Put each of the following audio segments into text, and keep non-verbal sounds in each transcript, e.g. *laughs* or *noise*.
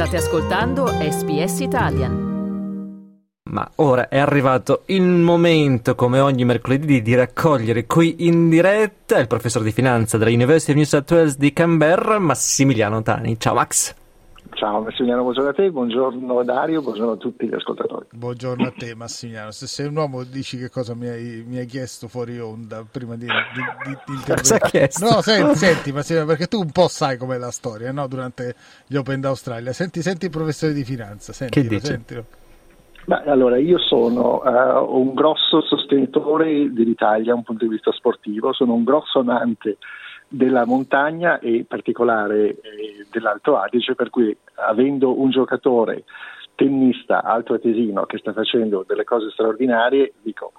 State ascoltando SBS Italian. Ma ora è arrivato il momento, come ogni mercoledì, di raccogliere qui in diretta il professore di finanza della University of New South Wales di Canberra, Massimiliano Tani. Ciao Max. Ciao Massimiliano, buongiorno a te, buongiorno Dario, buongiorno a tutti gli ascoltatori. Buongiorno a te Massimiliano, se sei un uomo dici che cosa mi hai, mi hai chiesto fuori onda prima di, di, di, di chiesto? No, senti, senti Massimiliano, perché tu un po' sai com'è la storia, no? Durante gli Open d'Australia. Senti, senti il professore di finanza, sentilo, che dice? sentilo. Beh, allora, io sono uh, un grosso sostenitore dell'Italia da un punto di vista sportivo, sono un grosso amante della montagna e in particolare eh, dell'Alto Adige, per cui avendo un giocatore tennista altoatesino che sta facendo delle cose straordinarie, dico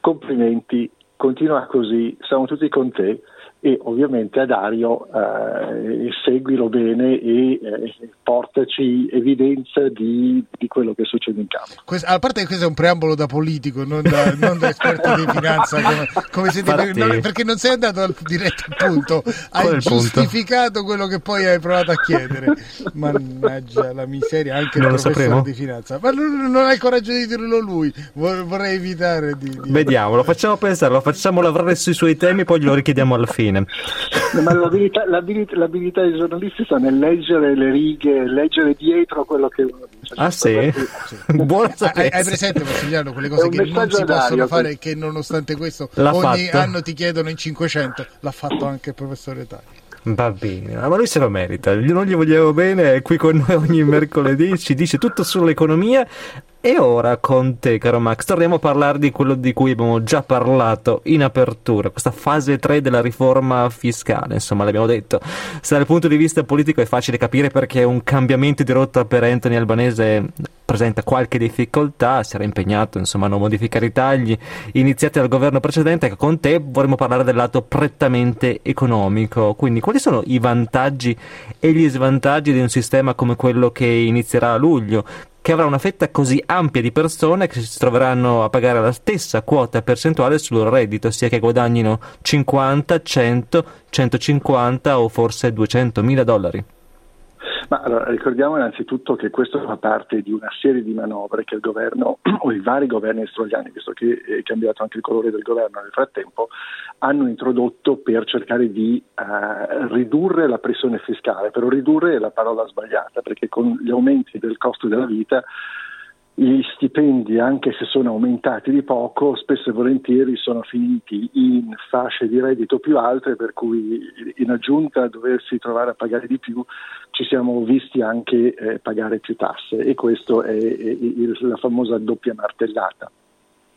complimenti, continua così, siamo tutti con te e ovviamente a Dario eh, seguilo bene e eh, portaci evidenza di, di, quello che succede in campo. Questo, a parte che questo è un preambolo da politico, non da, non da esperto di finanza, come, come siete, non, perché non sei andato al diretto punto, hai giustificato punto? quello che poi hai provato a chiedere. *laughs* Mannaggia la miseria, anche non il professore di finanza. Ma non, non hai il coraggio di dirlo lui, vorrei evitare di... di... Vediamo, lo facciamo pensare, lo facciamo lavorare sui suoi temi, poi glielo richiediamo alla fine fine. ma l'abilità, l'abilità, l'abilità, dei giornalisti sta nel leggere le righe, leggere dietro quello che uno dice. Ah sì? *laughs* Buona hai, hai presente Massimiliano quelle cose che non si possono fare e che nonostante questo L'ha ogni fatto. anno ti chiedono in 500 l'ha fatto anche il professore Tagli Va bene, ma lui se lo merita, non gli vogliamo bene, è qui con noi ogni mercoledì, ci dice tutto sull'economia e ora con te, caro Max, torniamo a parlare di quello di cui abbiamo già parlato in apertura, questa fase 3 della riforma fiscale, insomma l'abbiamo detto. Se dal punto di vista politico è facile capire perché un cambiamento di rotta per Anthony Albanese presenta qualche difficoltà, si era impegnato insomma a non modificare i tagli iniziati dal governo precedente, con te vorremmo parlare del lato prettamente economico, quindi quali sono i vantaggi e gli svantaggi di un sistema come quello che inizierà a luglio? Che avrà una fetta così ampia di persone che si troveranno a pagare la stessa quota percentuale sul loro reddito, sia che guadagnino 50, 100, 150 o forse 200 mila dollari. Ma allora, ricordiamo innanzitutto che questo fa parte di una serie di manovre che il governo *clears throat* o i vari governi australiani, visto che è cambiato anche il colore del governo nel frattempo, hanno introdotto per cercare di uh, ridurre la pressione fiscale. Però ridurre è la parola sbagliata, perché con gli aumenti del costo della vita gli stipendi, anche se sono aumentati di poco, spesso e volentieri sono finiti in fasce di reddito più alte, per cui in aggiunta a doversi trovare a pagare di più ci siamo visti anche eh, pagare più tasse e questa è, è, è, la famosa doppia martellata,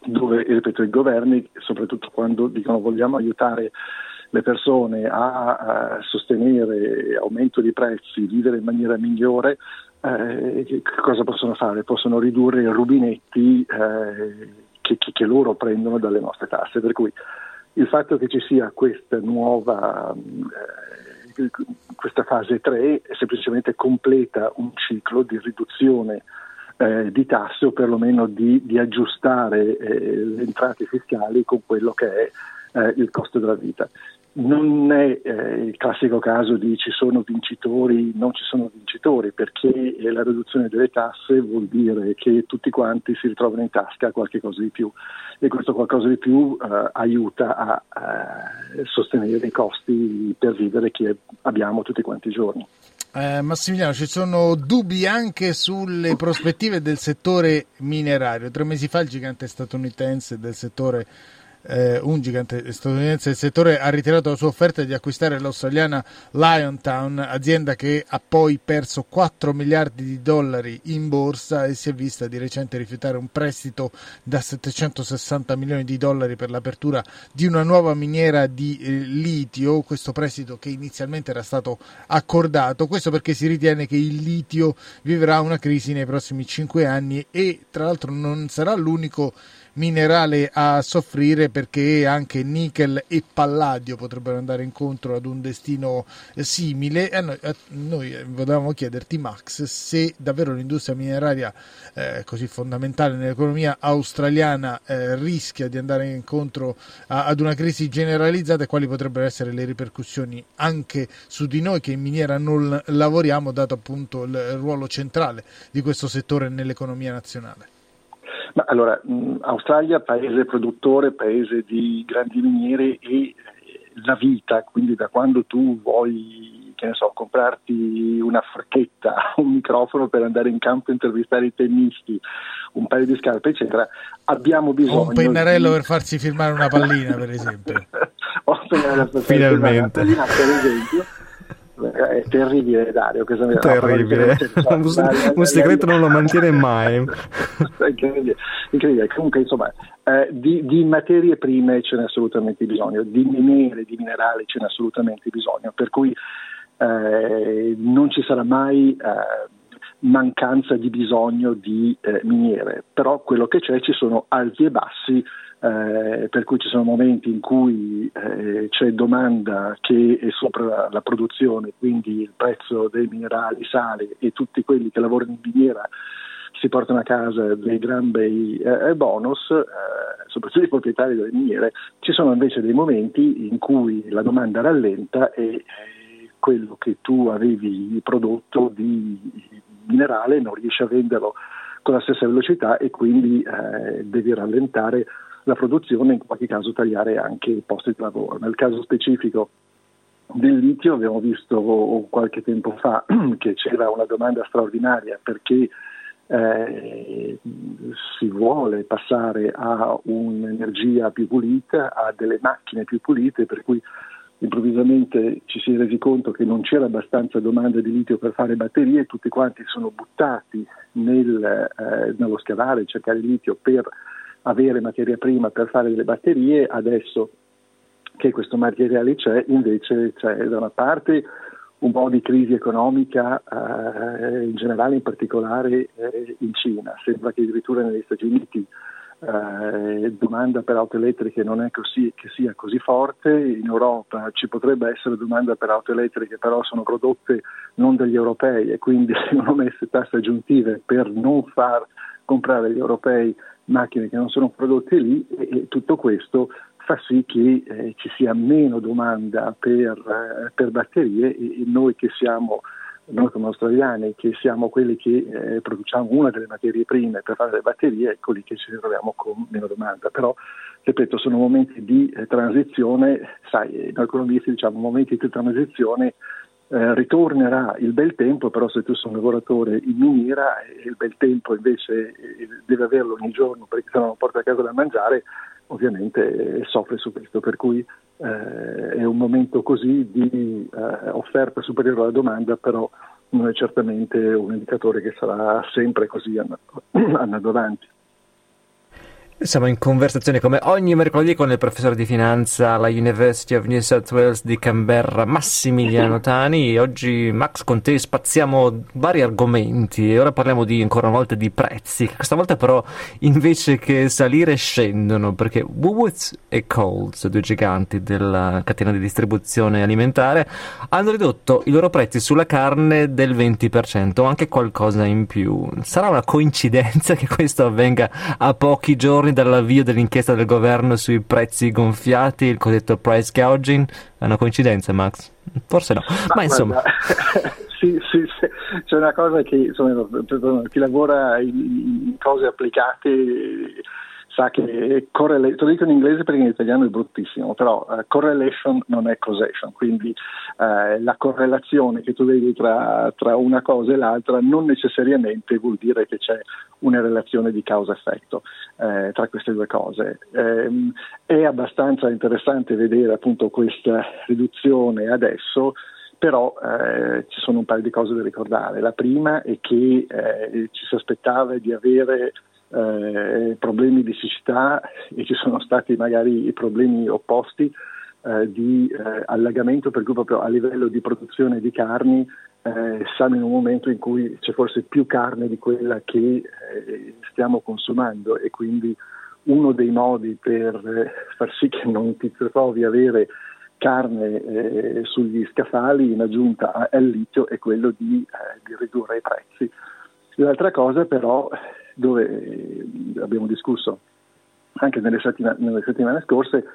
dove ripeto, i governi, soprattutto quando dicono vogliamo aiutare le persone a, a sostenere aumento di prezzi, vivere in maniera migliore, eh, cosa possono fare? Possono ridurre i rubinetti eh, che, che, loro prendono dalle nostre tasse. Per cui il fatto che ci sia questa nuova eh, questa fase 3 semplicemente completa un ciclo di riduzione eh, di tasse o perlomeno di, di aggiustare eh, le entrate fiscali con quello che è eh, il costo della vita non è eh, il classico caso di ci sono vincitori, non ci sono vincitori, perché la riduzione delle tasse vuol dire che tutti quanti si ritrovano in tasca qualche cosa di più e questo qualcosa di più eh, aiuta a, a, sostenere i costi per vivere che abbiamo tutti quanti i giorni. Eh, Massimiliano, ci sono dubbi anche sulle prospettive del settore minerario. Tre mesi fa il gigante statunitense del settore eh, un gigante statunitense. Del settore ha ritirato la sua offerta di acquistare l'australiana Liontown, azienda che ha poi perso 4 miliardi di dollari in borsa e si è vista di recente rifiutare un prestito da 760 milioni di dollari per l'apertura di una nuova miniera di eh, litio, questo prestito che inizialmente era stato accordato, questo perché si ritiene che il litio vivrà una crisi nei prossimi 5 anni e tra l'altro non sarà l'unico minerale a soffrire perché anche nickel e palladio potrebbero andare incontro ad un destino eh, simile. E noi, a noi volevamo chiederti, Max, se davvero l'industria mineraria eh, così fondamentale nell'economia australiana eh, rischia di andare incontro a, ad una crisi generalizzata e quali potrebbero essere le ripercussioni anche su di noi che in miniera non lavoriamo, dato appunto il ruolo centrale di questo settore nell'economia nazionale. Ma allora, mh, Australia, paese produttore, paese di grandi miniere e eh, la vita, quindi da quando tu vuoi, che ne so, comprarti una forchetta, *laughs* un microfono per andare in campo a intervistare i tennisti, un paio di scarpe, eccetera, abbiamo bisogno. Un pennarello di... per farsi firmare una pallina, per esempio. o un pennarello per farsi firmare una pallina, per esempio *laughs* è terribile Dario mi terribile. *laughs* un, un segreto non lo mantiene mai. *laughs* Incredibile. incredibile. Comunque insomma eh, di, di, materie prime ce n'è assolutamente bisogno di miniere, di minerali ce n'è assolutamente bisogno per cui eh, non ci sarà mai eh, mancanza di bisogno di eh, miniere. Però quello che c'è ci sono alti e bassi eh, per cui ci sono momenti in cui eh, c'è domanda che è sopra la, produzione, quindi il prezzo dei minerali sale e tutti quelli che lavorano in miniera si portano a casa dei gran bei eh, bonus, eh, soprattutto i proprietari delle miniere, ci sono invece dei momenti in cui la domanda rallenta e eh, quello che tu avevi prodotto di minerale non riesci a venderlo con la stessa velocità e quindi eh, devi rallentare la produzione e in qualche caso tagliare anche i posti di lavoro. Nel caso specifico del litio abbiamo visto qualche tempo fa *clears throat* che c'era una domanda straordinaria perché eh, si vuole passare a un'energia più pulita, a delle macchine più pulite, per cui improvvisamente ci si è resi conto che non c'era abbastanza domanda di litio per fare batterie, tutti quanti sono buttati nel, eh, nello scavare, cercare litio per avere materia prima per fare delle batterie, adesso che questo materiale c'è, invece c'è da una parte un po' di crisi economica eh, in generale, in particolare eh, in Cina. Sembra che addirittura negli Stati Uniti eh, domanda per auto elettriche non è così, che sia così forte, in Europa ci potrebbe essere domanda per auto elettriche, però sono prodotte non dagli europei e quindi *laughs* sono messe tasse aggiuntive per non far comprare agli europei macchine che non sono prodotte lì e, e tutto questo fa sì che eh, ci sia meno domanda per, eh, per batterie e, e, noi che siamo noi come australiani che siamo quelli che eh, produciamo una delle materie prime per fare le batterie, ecco lì che ci ritroviamo con meno domanda. Però, ripeto, sono momenti di eh, transizione, sai, noi economisti diciamo momenti di transizione eh, ritornerà il bel tempo, però se tu sei un lavoratore in miniera e il bel tempo invece eh, deve averlo ogni giorno perché se no non porta a casa da mangiare, ovviamente eh, soffre su questo, per cui eh, è un momento così di eh, offerta superiore alla domanda, però non è certamente un indicatore che sarà sempre così andando *clears throat* avanti. Siamo in conversazione come ogni mercoledì con il professore di finanza alla University of New South Wales di Canberra, Massimiliano *laughs* Tani. Oggi, Max, con te spaziamo vari argomenti e ora parliamo di, ancora una volta di prezzi. Questa volta però invece che salire scendono perché Woolworths e Coles, due giganti della catena di distribuzione alimentare, hanno ridotto i loro prezzi sulla carne del 20% o anche qualcosa in più. Sarà una coincidenza *laughs* che questo avvenga a pochi giorni giorni dall'avvio dell'inchiesta del governo sui prezzi gonfiati, il cosiddetto price gouging. È una coincidenza, Max? Forse no, ma, ma insomma. *laughs* sì, sì, sì, c'è una cosa che insomma, chi lavora in, in cose applicate sa che correlation, te lo dico in inglese perché in italiano è bruttissimo, però uh, correlation non è causation, quindi uh, la correlazione che tu vedi tra, tra, una cosa e l'altra non necessariamente vuol dire che c'è una relazione di causa-effetto uh, tra queste due cose. Um, è abbastanza interessante vedere appunto questa riduzione adesso però eh, ci sono un paio di cose da ricordare. La prima è che eh, ci si aspettava di avere eh, problemi di siccità e ci sono stati magari problemi opposti eh, di eh, allagamento per cui proprio a livello di produzione di carni eh, siamo in un momento in cui c'è forse più carne di quella che eh, stiamo consumando e quindi uno dei modi per far sì che non ti trovi avere carne eh, sugli scaffali in aggiunta al litio è quello di, eh, di, ridurre i prezzi. L'altra cosa però, dove eh, abbiamo discusso anche nelle, settima, nelle settimane scorse,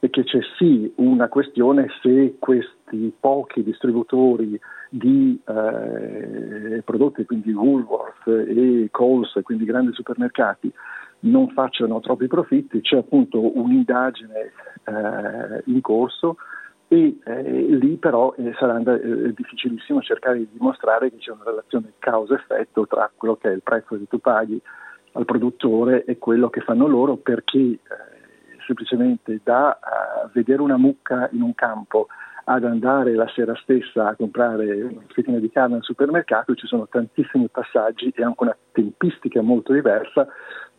è che c'è sì una questione se questi pochi distributori di eh, prodotti, quindi Woolworth e Coles, quindi grandi supermercati, non facciano troppi profitti, c'è appunto un'indagine eh, in corso e eh, lì però eh, sarà eh, difficilissimo cercare di dimostrare che c'è una relazione causa-effetto tra quello che è il prezzo che tu paghi al produttore e quello che fanno loro perché eh, semplicemente da uh, vedere una mucca in un campo ad andare la sera stessa a comprare una fettina di carne al supermercato ci sono tantissimi passaggi e anche una tempistica molto diversa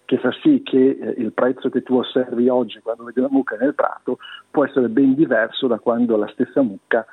che fa sì che eh, il prezzo che tu osservi oggi quando vedi una mucca nel prato può essere ben diverso da quando la stessa mucca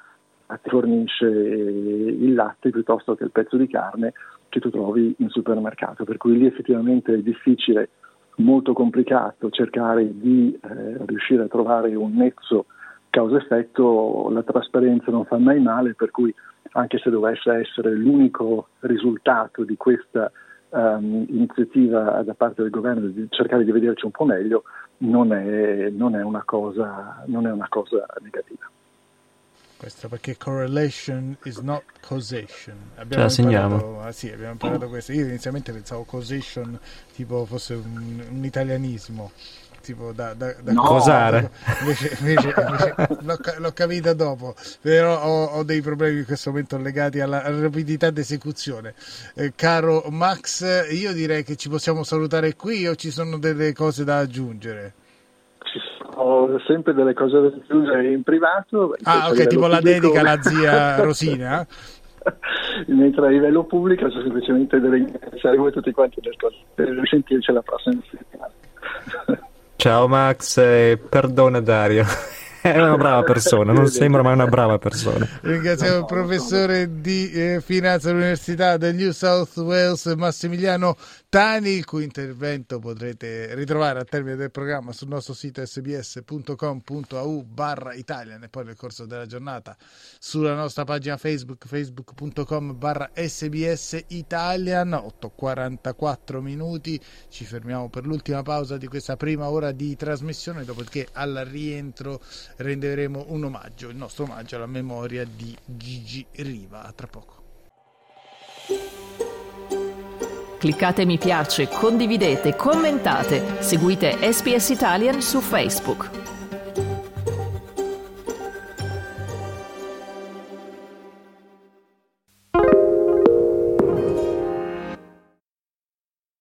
ti fornisce il latte piuttosto che il pezzo di carne che tu trovi in supermercato. Per cui lì effettivamente è difficile, molto complicato cercare di eh, riuscire a trovare un nezzo causa-effetto, la trasparenza non fa mai male, per cui anche se dovesse essere l'unico risultato di questa um, iniziativa da parte del governo di cercare di vederci un po' meglio, non è, non è, una, cosa, non è una cosa negativa. Questo perché correlation is not causation. Abbiamo Ce la segniamo. Ah, sì, abbiamo imparato questo. Io inizialmente pensavo causation tipo fosse un, un italianismo tipo da, da, da no. cosare. Invece, invece, invece l'ho, l'ho, capita dopo, però ho, ho, dei problemi in questo momento legati alla rapidità d'esecuzione. Eh, caro Max, io direi che ci possiamo salutare qui o ci sono delle cose da aggiungere? Ci sono sempre delle cose da aggiungere in privato. Ah, ok, tipo la dedica alla zia Rosina. *laughs* mentre a livello pubblico sono semplicemente delle ringraziare voi tutti quanti per risentirci la prossima settimana. Ciao Max, e perdona Dario. È una brava persona, non sembra ma è una *laughs* brava persona. Ringraziamo il professore di eh, finanza all'Università del New South Wales Massimiliano Tani, il cui intervento potrete ritrovare al termine del programma sul nostro sito sbs.com.au barra Italian e poi nel corso della giornata sulla nostra pagina Facebook facebook.com barra sbs Italian 8.44 minuti ci fermiamo per l'ultima pausa di questa prima ora di trasmissione dopodiché al rientro renderemo un omaggio il nostro omaggio alla memoria di Gigi Riva a tra poco Cliccate mi piace, condividete, commentate, seguite SPS Italian su Facebook.